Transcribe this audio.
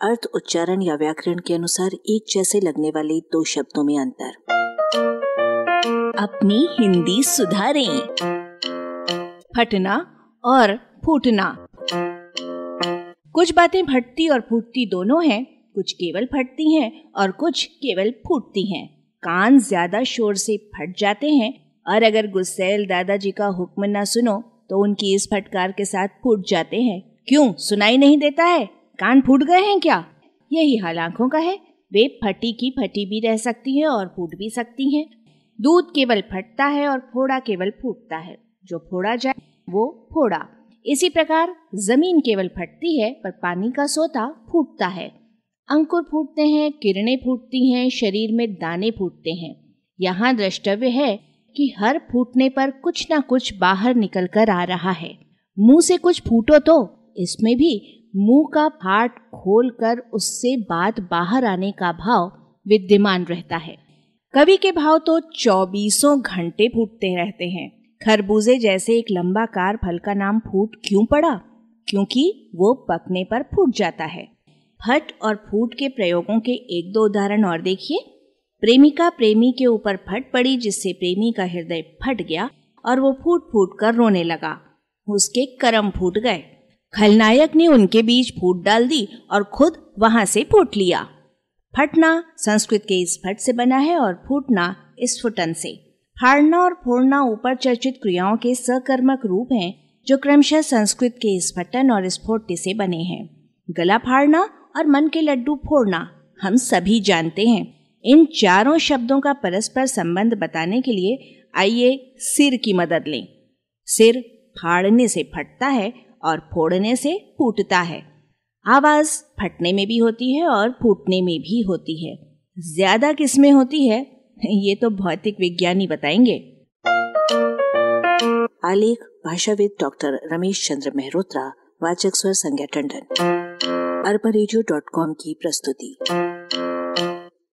अर्थ, उच्चारण या व्याकरण के अनुसार एक जैसे लगने वाले दो शब्दों में अंतर। अपनी हिंदी सुधारें। फटना और फूटना। कुछ बातें फटती और फूटती दोनों हैं, कुछ केवल फटती हैं और कुछ केवल फूटती हैं। कान ज़्यादा शोर से फट जाते हैं और अगर गुस्सेल दादाजी का हुक्म न सुनो तो उनकी इस फटकार के साथ फूट जाते हैं। क्यों? सुनाई नहीं देता है। कान फूट गए हैं क्या? यही हाल आँखों का है। वे फटी की फटी भी रह सकती हैं और फूट भी सकती हैं। दूध केवल फटता है और फोड़ा केवल फूटता है। जो फोड़ा जाए, वो फोड़ा। इसी प्रकार ज़मीन केवल फटती है, पर पानी का सोता फूटता है। अंकुर फूटते हैं, किरणें फूटती हैं, शरीर में दाने फूटते हैं। यहाँ द्रष्टव्य है कि हर फूटने पर कुछ ना कुछ बाहर निकल कर आ रहा है। मुँह से कुछ फूटो तो। इसमें भी मुँह का फाट खोलकर उससे बात बाहर आने का भाव विद्यमान रहता है। कवि के भाव तो चौबीसों घंटे फूटते रहते हैं। खरबूजे जैसे एक लंबा कार फल का नाम फूट क्यों पड़ा? क्योंकि वो पकने पर फूट जाता है। फट और फूट के प्रयोगों के एक दो उदाहरण और देखिए। प्रेमिका प्रेमी के ऊपर फट पड़ी, जिससे प्रेमी का हृदय फट गया और वो फूट फूट कर रोने लगा। उसके कर्म फूट गए। खलनायक ने उनके बीच फूट डाल दी और खुद वहाँ से फूट लिया। फटना संस्कृत के इस फट से बना है और फूटना इस फुटन से। फाड़ना और फोड़ना ऊपर चर्चित क्रियाओं के सकर्मक रूप हैं, जो क्रमशः संस्कृत के इस फटन और स्फोट से बने हैं। गला फाड़ना और मन के लड्डू फोड़ना हम सभी जानते हैं। इन चारों शब्दों का परस्पर संबंध बताने के लिए आइए सिर की मदद लें। सिर फाड़ने से फटता है और फोड़ने से फूटता है। आवाज़ फटने में भी होती है और फूटने में भी होती है। ज़्यादा किसमें होती है? ये तो भौतिक विज्ञानी बताएँगे। आलेख, भाषाविद डॉक्टर रमेश चंद्र मेहरोत्रा, वाचक स्वर संज्ञा टंडन। अरबा की प्रस्तुति।